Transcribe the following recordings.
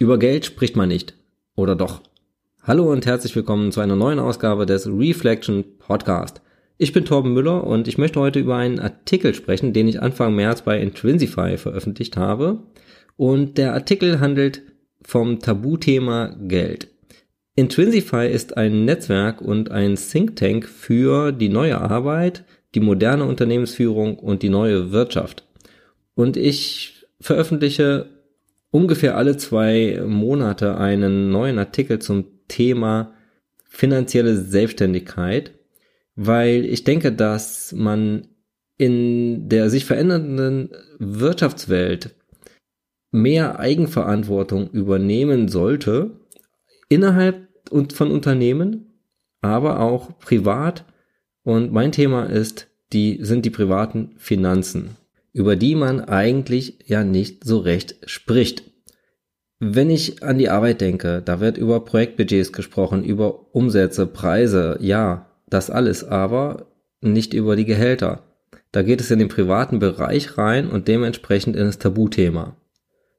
Über Geld spricht man nicht. Oder doch? Hallo und herzlich willkommen zu einer neuen Ausgabe des Reflection Podcast. Ich bin Torben Müller und ich möchte heute über einen Artikel sprechen, den ich Anfang März bei Intrinsify veröffentlicht habe. Und der Artikel handelt vom Tabuthema Geld. Intrinsify ist ein Netzwerk und ein Think Tank für die neue Arbeit, die moderne Unternehmensführung und die neue Wirtschaft. Und ich veröffentliche ungefähr alle zwei Monate einen neuen Artikel zum Thema finanzielle Selbstständigkeit, weil ich denke, dass man in der sich verändernden Wirtschaftswelt mehr Eigenverantwortung übernehmen sollte, innerhalb von Unternehmen, aber auch privat. Und mein Thema ist, die sind die privaten Finanzen über die man eigentlich ja nicht so recht spricht. Wenn ich an die Arbeit denke, da wird über Projektbudgets gesprochen, über Umsätze, Preise, ja, das alles, aber nicht über die Gehälter. Da geht es in den privaten Bereich rein und dementsprechend in das Tabuthema.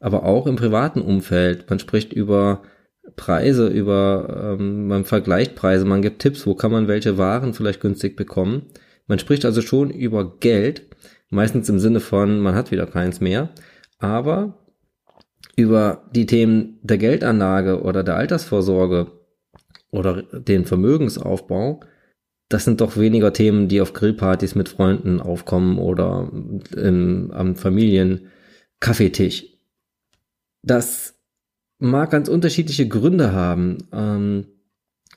Aber auch im privaten Umfeld, man spricht über Preise, über ähm, man vergleicht Preise, man gibt Tipps, wo kann man welche Waren vielleicht günstig bekommen. Man spricht also schon über Geld, Meistens im Sinne von, man hat wieder keins mehr. Aber über die Themen der Geldanlage oder der Altersvorsorge oder den Vermögensaufbau, das sind doch weniger Themen, die auf Grillpartys mit Freunden aufkommen oder im, am Familien-Kaffeetisch. Das mag ganz unterschiedliche Gründe haben. Ähm,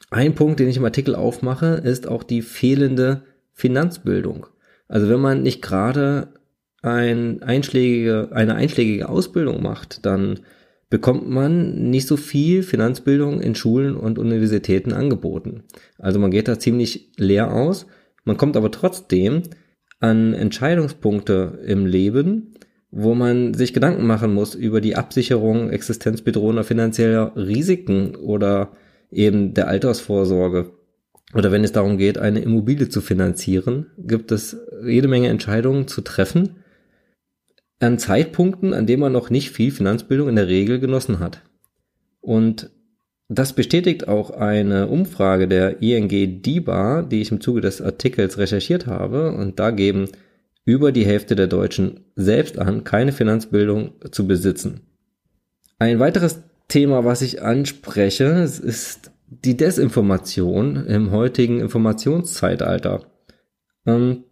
ein Punkt, den ich im Artikel aufmache, ist auch die fehlende Finanzbildung. Also wenn man nicht gerade ein einschlägige, eine einschlägige Ausbildung macht, dann bekommt man nicht so viel Finanzbildung in Schulen und Universitäten angeboten. Also man geht da ziemlich leer aus. Man kommt aber trotzdem an Entscheidungspunkte im Leben, wo man sich Gedanken machen muss über die Absicherung existenzbedrohender finanzieller Risiken oder eben der Altersvorsorge oder wenn es darum geht, eine Immobilie zu finanzieren, gibt es jede Menge Entscheidungen zu treffen an Zeitpunkten, an denen man noch nicht viel Finanzbildung in der Regel genossen hat. Und das bestätigt auch eine Umfrage der ING DIBA, die ich im Zuge des Artikels recherchiert habe. Und da geben über die Hälfte der Deutschen selbst an, keine Finanzbildung zu besitzen. Ein weiteres Thema, was ich anspreche, ist die Desinformation im heutigen Informationszeitalter. Ähm,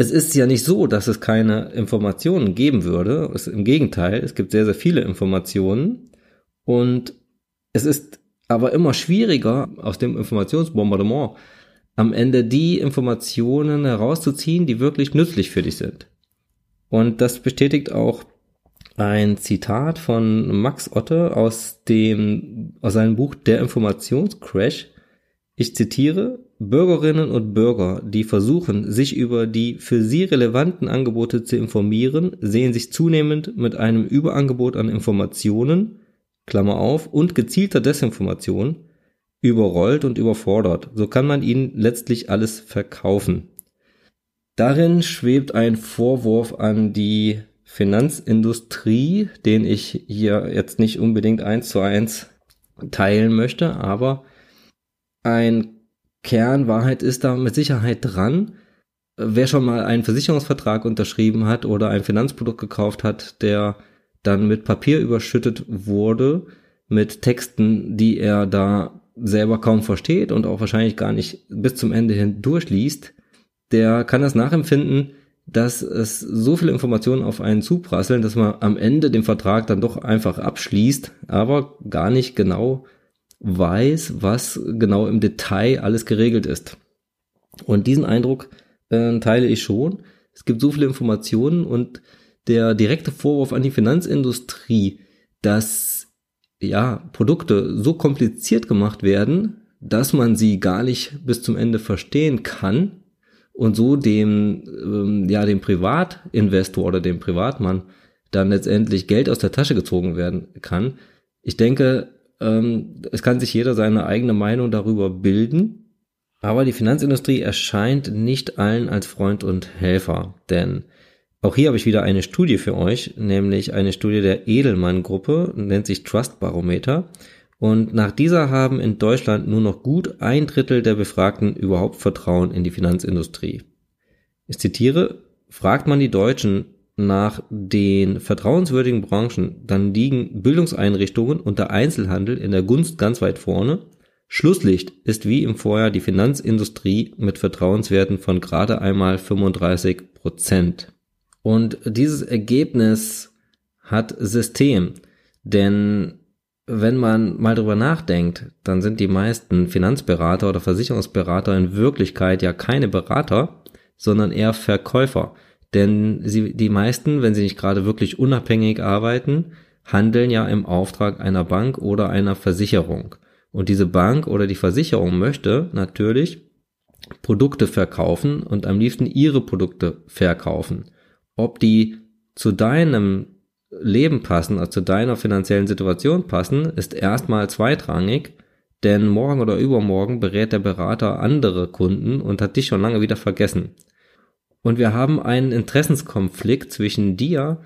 es ist ja nicht so, dass es keine Informationen geben würde. Es, Im Gegenteil, es gibt sehr, sehr viele Informationen. Und es ist aber immer schwieriger, aus dem Informationsbombardement am Ende die Informationen herauszuziehen, die wirklich nützlich für dich sind. Und das bestätigt auch ein Zitat von Max Otte aus dem, aus seinem Buch Der Informationscrash. Ich zitiere, Bürgerinnen und Bürger, die versuchen, sich über die für sie relevanten Angebote zu informieren, sehen sich zunehmend mit einem Überangebot an Informationen, Klammer auf, und gezielter Desinformation überrollt und überfordert. So kann man ihnen letztlich alles verkaufen. Darin schwebt ein Vorwurf an die Finanzindustrie, den ich hier jetzt nicht unbedingt eins zu eins teilen möchte, aber ein Kernwahrheit ist da mit Sicherheit dran. Wer schon mal einen Versicherungsvertrag unterschrieben hat oder ein Finanzprodukt gekauft hat, der dann mit Papier überschüttet wurde, mit Texten, die er da selber kaum versteht und auch wahrscheinlich gar nicht bis zum Ende hin durchliest, der kann das nachempfinden, dass es so viele Informationen auf einen zuprasseln, dass man am Ende den Vertrag dann doch einfach abschließt, aber gar nicht genau weiß, was genau im Detail alles geregelt ist. Und diesen Eindruck äh, teile ich schon. Es gibt so viele Informationen und der direkte Vorwurf an die Finanzindustrie, dass ja Produkte so kompliziert gemacht werden, dass man sie gar nicht bis zum Ende verstehen kann, und so dem, ähm, ja, dem Privatinvestor oder dem Privatmann dann letztendlich Geld aus der Tasche gezogen werden kann. Ich denke, ähm, es kann sich jeder seine eigene Meinung darüber bilden, aber die Finanzindustrie erscheint nicht allen als Freund und Helfer, denn Auch hier habe ich wieder eine Studie für euch, nämlich eine Studie der Edelmann-Gruppe, nennt sich Trust Barometer. Und nach dieser haben in Deutschland nur noch gut ein Drittel der Befragten überhaupt Vertrauen in die Finanzindustrie. Ich zitiere, fragt man die Deutschen nach den vertrauenswürdigen Branchen, dann liegen Bildungseinrichtungen und der Einzelhandel in der Gunst ganz weit vorne. Schlusslicht ist wie im Vorjahr die Finanzindustrie mit Vertrauenswerten von gerade einmal 35 Prozent. Und dieses Ergebnis hat System, denn wenn man mal drüber nachdenkt, dann sind die meisten Finanzberater oder Versicherungsberater in Wirklichkeit ja keine Berater, sondern eher Verkäufer. Denn sie, die meisten, wenn sie nicht gerade wirklich unabhängig arbeiten, handeln ja im Auftrag einer Bank oder einer Versicherung. Und diese Bank oder die Versicherung möchte natürlich Produkte verkaufen und am liebsten ihre Produkte verkaufen. Ob die zu deinem Leben passen, also zu deiner finanziellen Situation passen, ist erstmal zweitrangig, denn morgen oder übermorgen berät der Berater andere Kunden und hat dich schon lange wieder vergessen. Und wir haben einen Interessenskonflikt zwischen dir,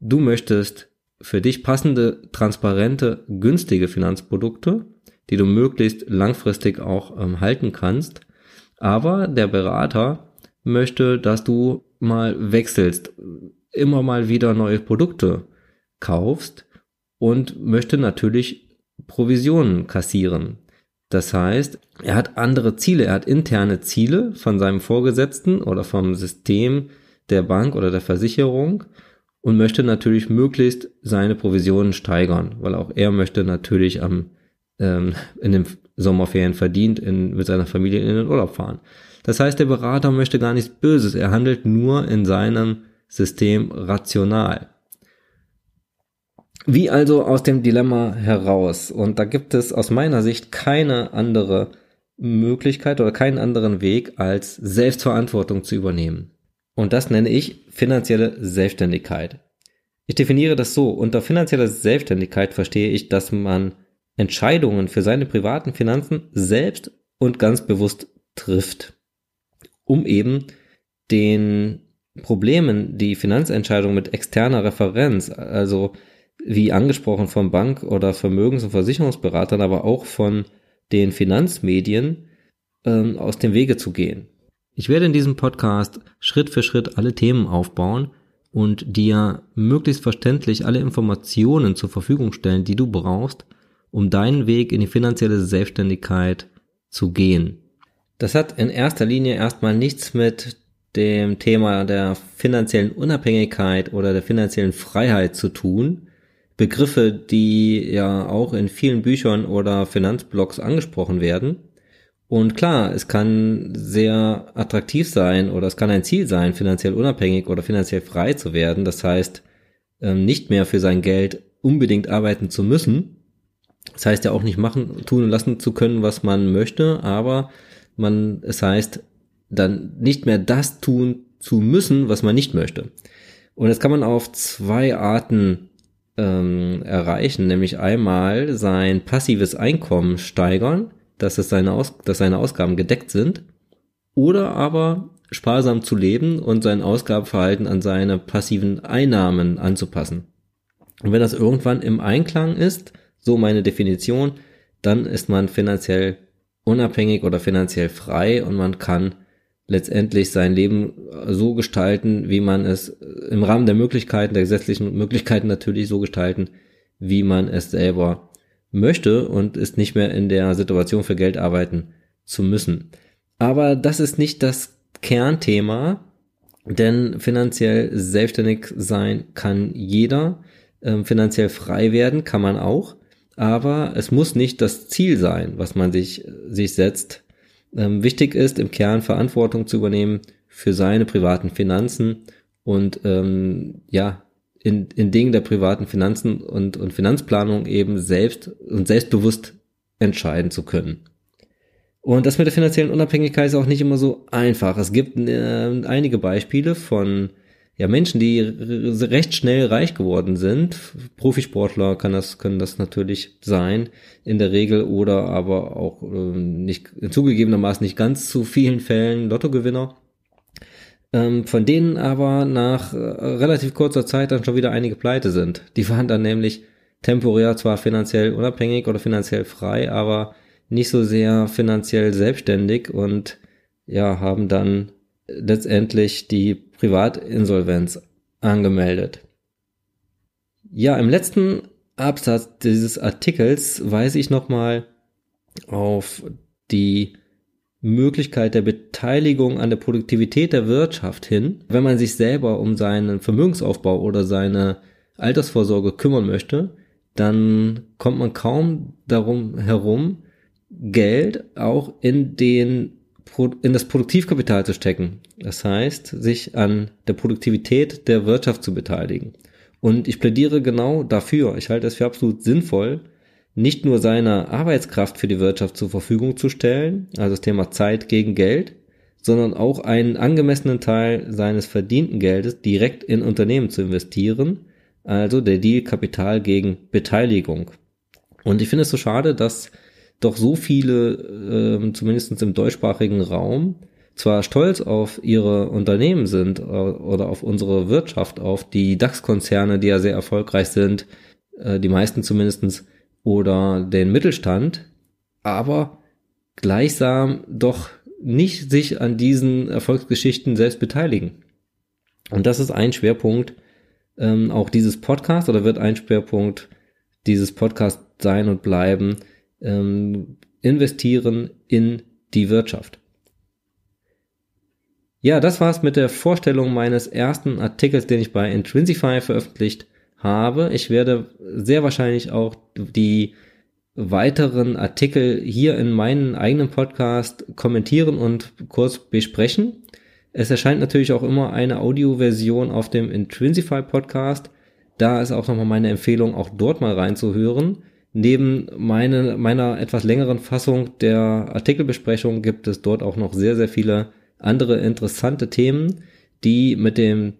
du möchtest für dich passende, transparente, günstige Finanzprodukte, die du möglichst langfristig auch ähm, halten kannst, aber der Berater möchte, dass du mal wechselst, immer mal wieder neue Produkte kaufst und möchte natürlich Provisionen kassieren. Das heißt, er hat andere Ziele, er hat interne Ziele von seinem Vorgesetzten oder vom System der Bank oder der Versicherung und möchte natürlich möglichst seine Provisionen steigern, weil auch er möchte natürlich am ähm, in den Sommerferien verdient in, mit seiner Familie in den Urlaub fahren. Das heißt, der Berater möchte gar nichts Böses, er handelt nur in seinem System rational. Wie also aus dem Dilemma heraus? Und da gibt es aus meiner Sicht keine andere Möglichkeit oder keinen anderen Weg, als Selbstverantwortung zu übernehmen. Und das nenne ich finanzielle Selbstständigkeit. Ich definiere das so. Unter finanzieller Selbstständigkeit verstehe ich, dass man Entscheidungen für seine privaten Finanzen selbst und ganz bewusst trifft, um eben den Problemen, die Finanzentscheidungen mit externer Referenz, also wie angesprochen von Bank- oder Vermögens- und Versicherungsberatern, aber auch von den Finanzmedien ähm, aus dem Wege zu gehen. Ich werde in diesem Podcast Schritt für Schritt alle Themen aufbauen und dir möglichst verständlich alle Informationen zur Verfügung stellen, die du brauchst, um deinen Weg in die finanzielle Selbstständigkeit zu gehen. Das hat in erster Linie erstmal nichts mit dem Thema der finanziellen Unabhängigkeit oder der finanziellen Freiheit zu tun. Begriffe, die ja auch in vielen Büchern oder Finanzblogs angesprochen werden. Und klar, es kann sehr attraktiv sein oder es kann ein Ziel sein, finanziell unabhängig oder finanziell frei zu werden. Das heißt, ähm, nicht mehr für sein Geld unbedingt arbeiten zu müssen. Das heißt ja auch nicht machen, tun und lassen zu können, was man möchte, aber man, es heißt, dann nicht mehr das tun zu müssen, was man nicht möchte. Und das kann man auf zwei Arten ähm, erreichen, nämlich einmal sein passives Einkommen steigern, dass, es seine Aus dass seine Ausgaben gedeckt sind, oder aber sparsam zu leben und sein Ausgabenverhalten an seine passiven Einnahmen anzupassen. Und wenn das irgendwann im Einklang ist, so meine Definition, dann ist man finanziell unabhängig oder finanziell frei und man kann letztendlich sein Leben so gestalten, wie man es im Rahmen der Möglichkeiten, der gesetzlichen Möglichkeiten natürlich so gestalten, wie man es selber möchte und ist nicht mehr in der Situation für Geld arbeiten zu müssen. Aber das ist nicht das Kernthema, denn finanziell selbstständig sein kann jeder, ähm, finanziell frei werden kann man auch, aber es muss nicht das Ziel sein, was man sich, sich setzt, ähm, wichtig ist, im Kern Verantwortung zu übernehmen für seine privaten Finanzen und ähm, ja, in, in Dingen der privaten Finanzen und, und Finanzplanung eben selbst und selbstbewusst entscheiden zu können. Und das mit der finanziellen Unabhängigkeit ist auch nicht immer so einfach. Es gibt äh, einige Beispiele von ja, Menschen, die recht schnell reich geworden sind, Profisportler kann das, können das natürlich sein, in der Regel, oder aber auch äh, nicht, zugegebenermaßen nicht ganz zu vielen Fällen Lottogewinner, ähm, von denen aber nach äh, relativ kurzer Zeit dann schon wieder einige pleite sind. Die waren dann nämlich temporär zwar finanziell unabhängig oder finanziell frei, aber nicht so sehr finanziell selbstständig und ja, haben dann letztendlich die Privatinsolvenz angemeldet. Ja, im letzten Absatz dieses Artikels weise ich nochmal auf die Möglichkeit der Beteiligung an der Produktivität der Wirtschaft hin, wenn man sich selber um seinen Vermögensaufbau oder seine Altersvorsorge kümmern möchte, dann kommt man kaum darum herum, Geld auch in den in das Produktivkapital zu stecken. Das heißt, sich an der Produktivität der Wirtschaft zu beteiligen. Und ich plädiere genau dafür. Ich halte es für absolut sinnvoll, nicht nur seine Arbeitskraft für die Wirtschaft zur Verfügung zu stellen, also das Thema Zeit gegen Geld, sondern auch einen angemessenen Teil seines verdienten Geldes direkt in Unternehmen zu investieren, also der Deal Kapital gegen Beteiligung. Und ich finde es so schade, dass doch so viele, äh, zumindest im deutschsprachigen Raum, zwar stolz auf ihre Unternehmen sind äh, oder auf unsere Wirtschaft, auf die DAX-Konzerne, die ja sehr erfolgreich sind, äh, die meisten zumindestens oder den Mittelstand, aber gleichsam doch nicht sich an diesen Erfolgsgeschichten selbst beteiligen. Und das ist ein Schwerpunkt ähm, auch dieses Podcast oder wird ein Schwerpunkt dieses Podcast sein und bleiben, ähm, investieren in die Wirtschaft. Ja, das war's mit der Vorstellung meines ersten Artikels, den ich bei Intrinsify veröffentlicht habe. Ich werde sehr wahrscheinlich auch die weiteren Artikel hier in meinen eigenen Podcast kommentieren und kurz besprechen. Es erscheint natürlich auch immer eine Audioversion auf dem Intrinsify Podcast. Da ist auch nochmal meine Empfehlung, auch dort mal reinzuhören. Neben meine, meiner etwas längeren Fassung der Artikelbesprechung gibt es dort auch noch sehr, sehr viele andere interessante Themen, die mit dem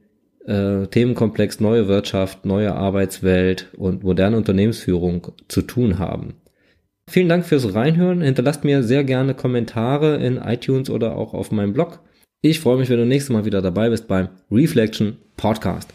äh, Themenkomplex neue Wirtschaft, neue Arbeitswelt und moderne Unternehmensführung zu tun haben. Vielen Dank fürs Reinhören. Hinterlasst mir sehr gerne Kommentare in iTunes oder auch auf meinem Blog. Ich freue mich, wenn du nächstes Mal wieder dabei bist beim Reflection Podcast.